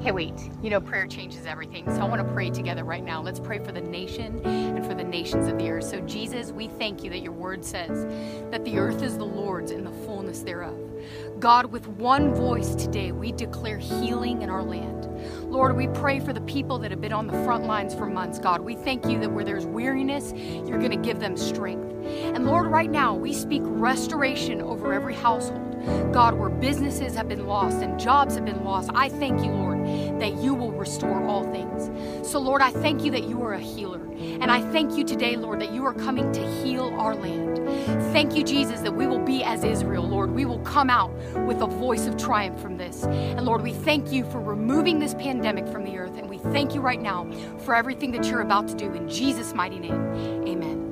Hey, wait, you know, prayer changes everything. So I want to pray together right now. Let's pray for the nation and for the nations of the earth. So, Jesus, we thank you that your word says that the earth is the Lord's and the fullness thereof. God, with one voice today, we declare healing in our land. Lord, we pray for the people that have been on the front lines for months. God, we thank you that where there's weariness, you're going to give them strength. And Lord, right now, we speak restoration over every household. God, where businesses have been lost and jobs have been lost, I thank you, Lord, that you will restore all things. So, Lord, I thank you that you are a healer. And I thank you today, Lord, that you are coming to heal our land. Thank you, Jesus, that we will be as Israel, Lord. We will come out with a voice of triumph from this. And Lord, we thank you for removing this pandemic from the earth. And we thank you right now for everything that you're about to do. In Jesus' mighty name, amen.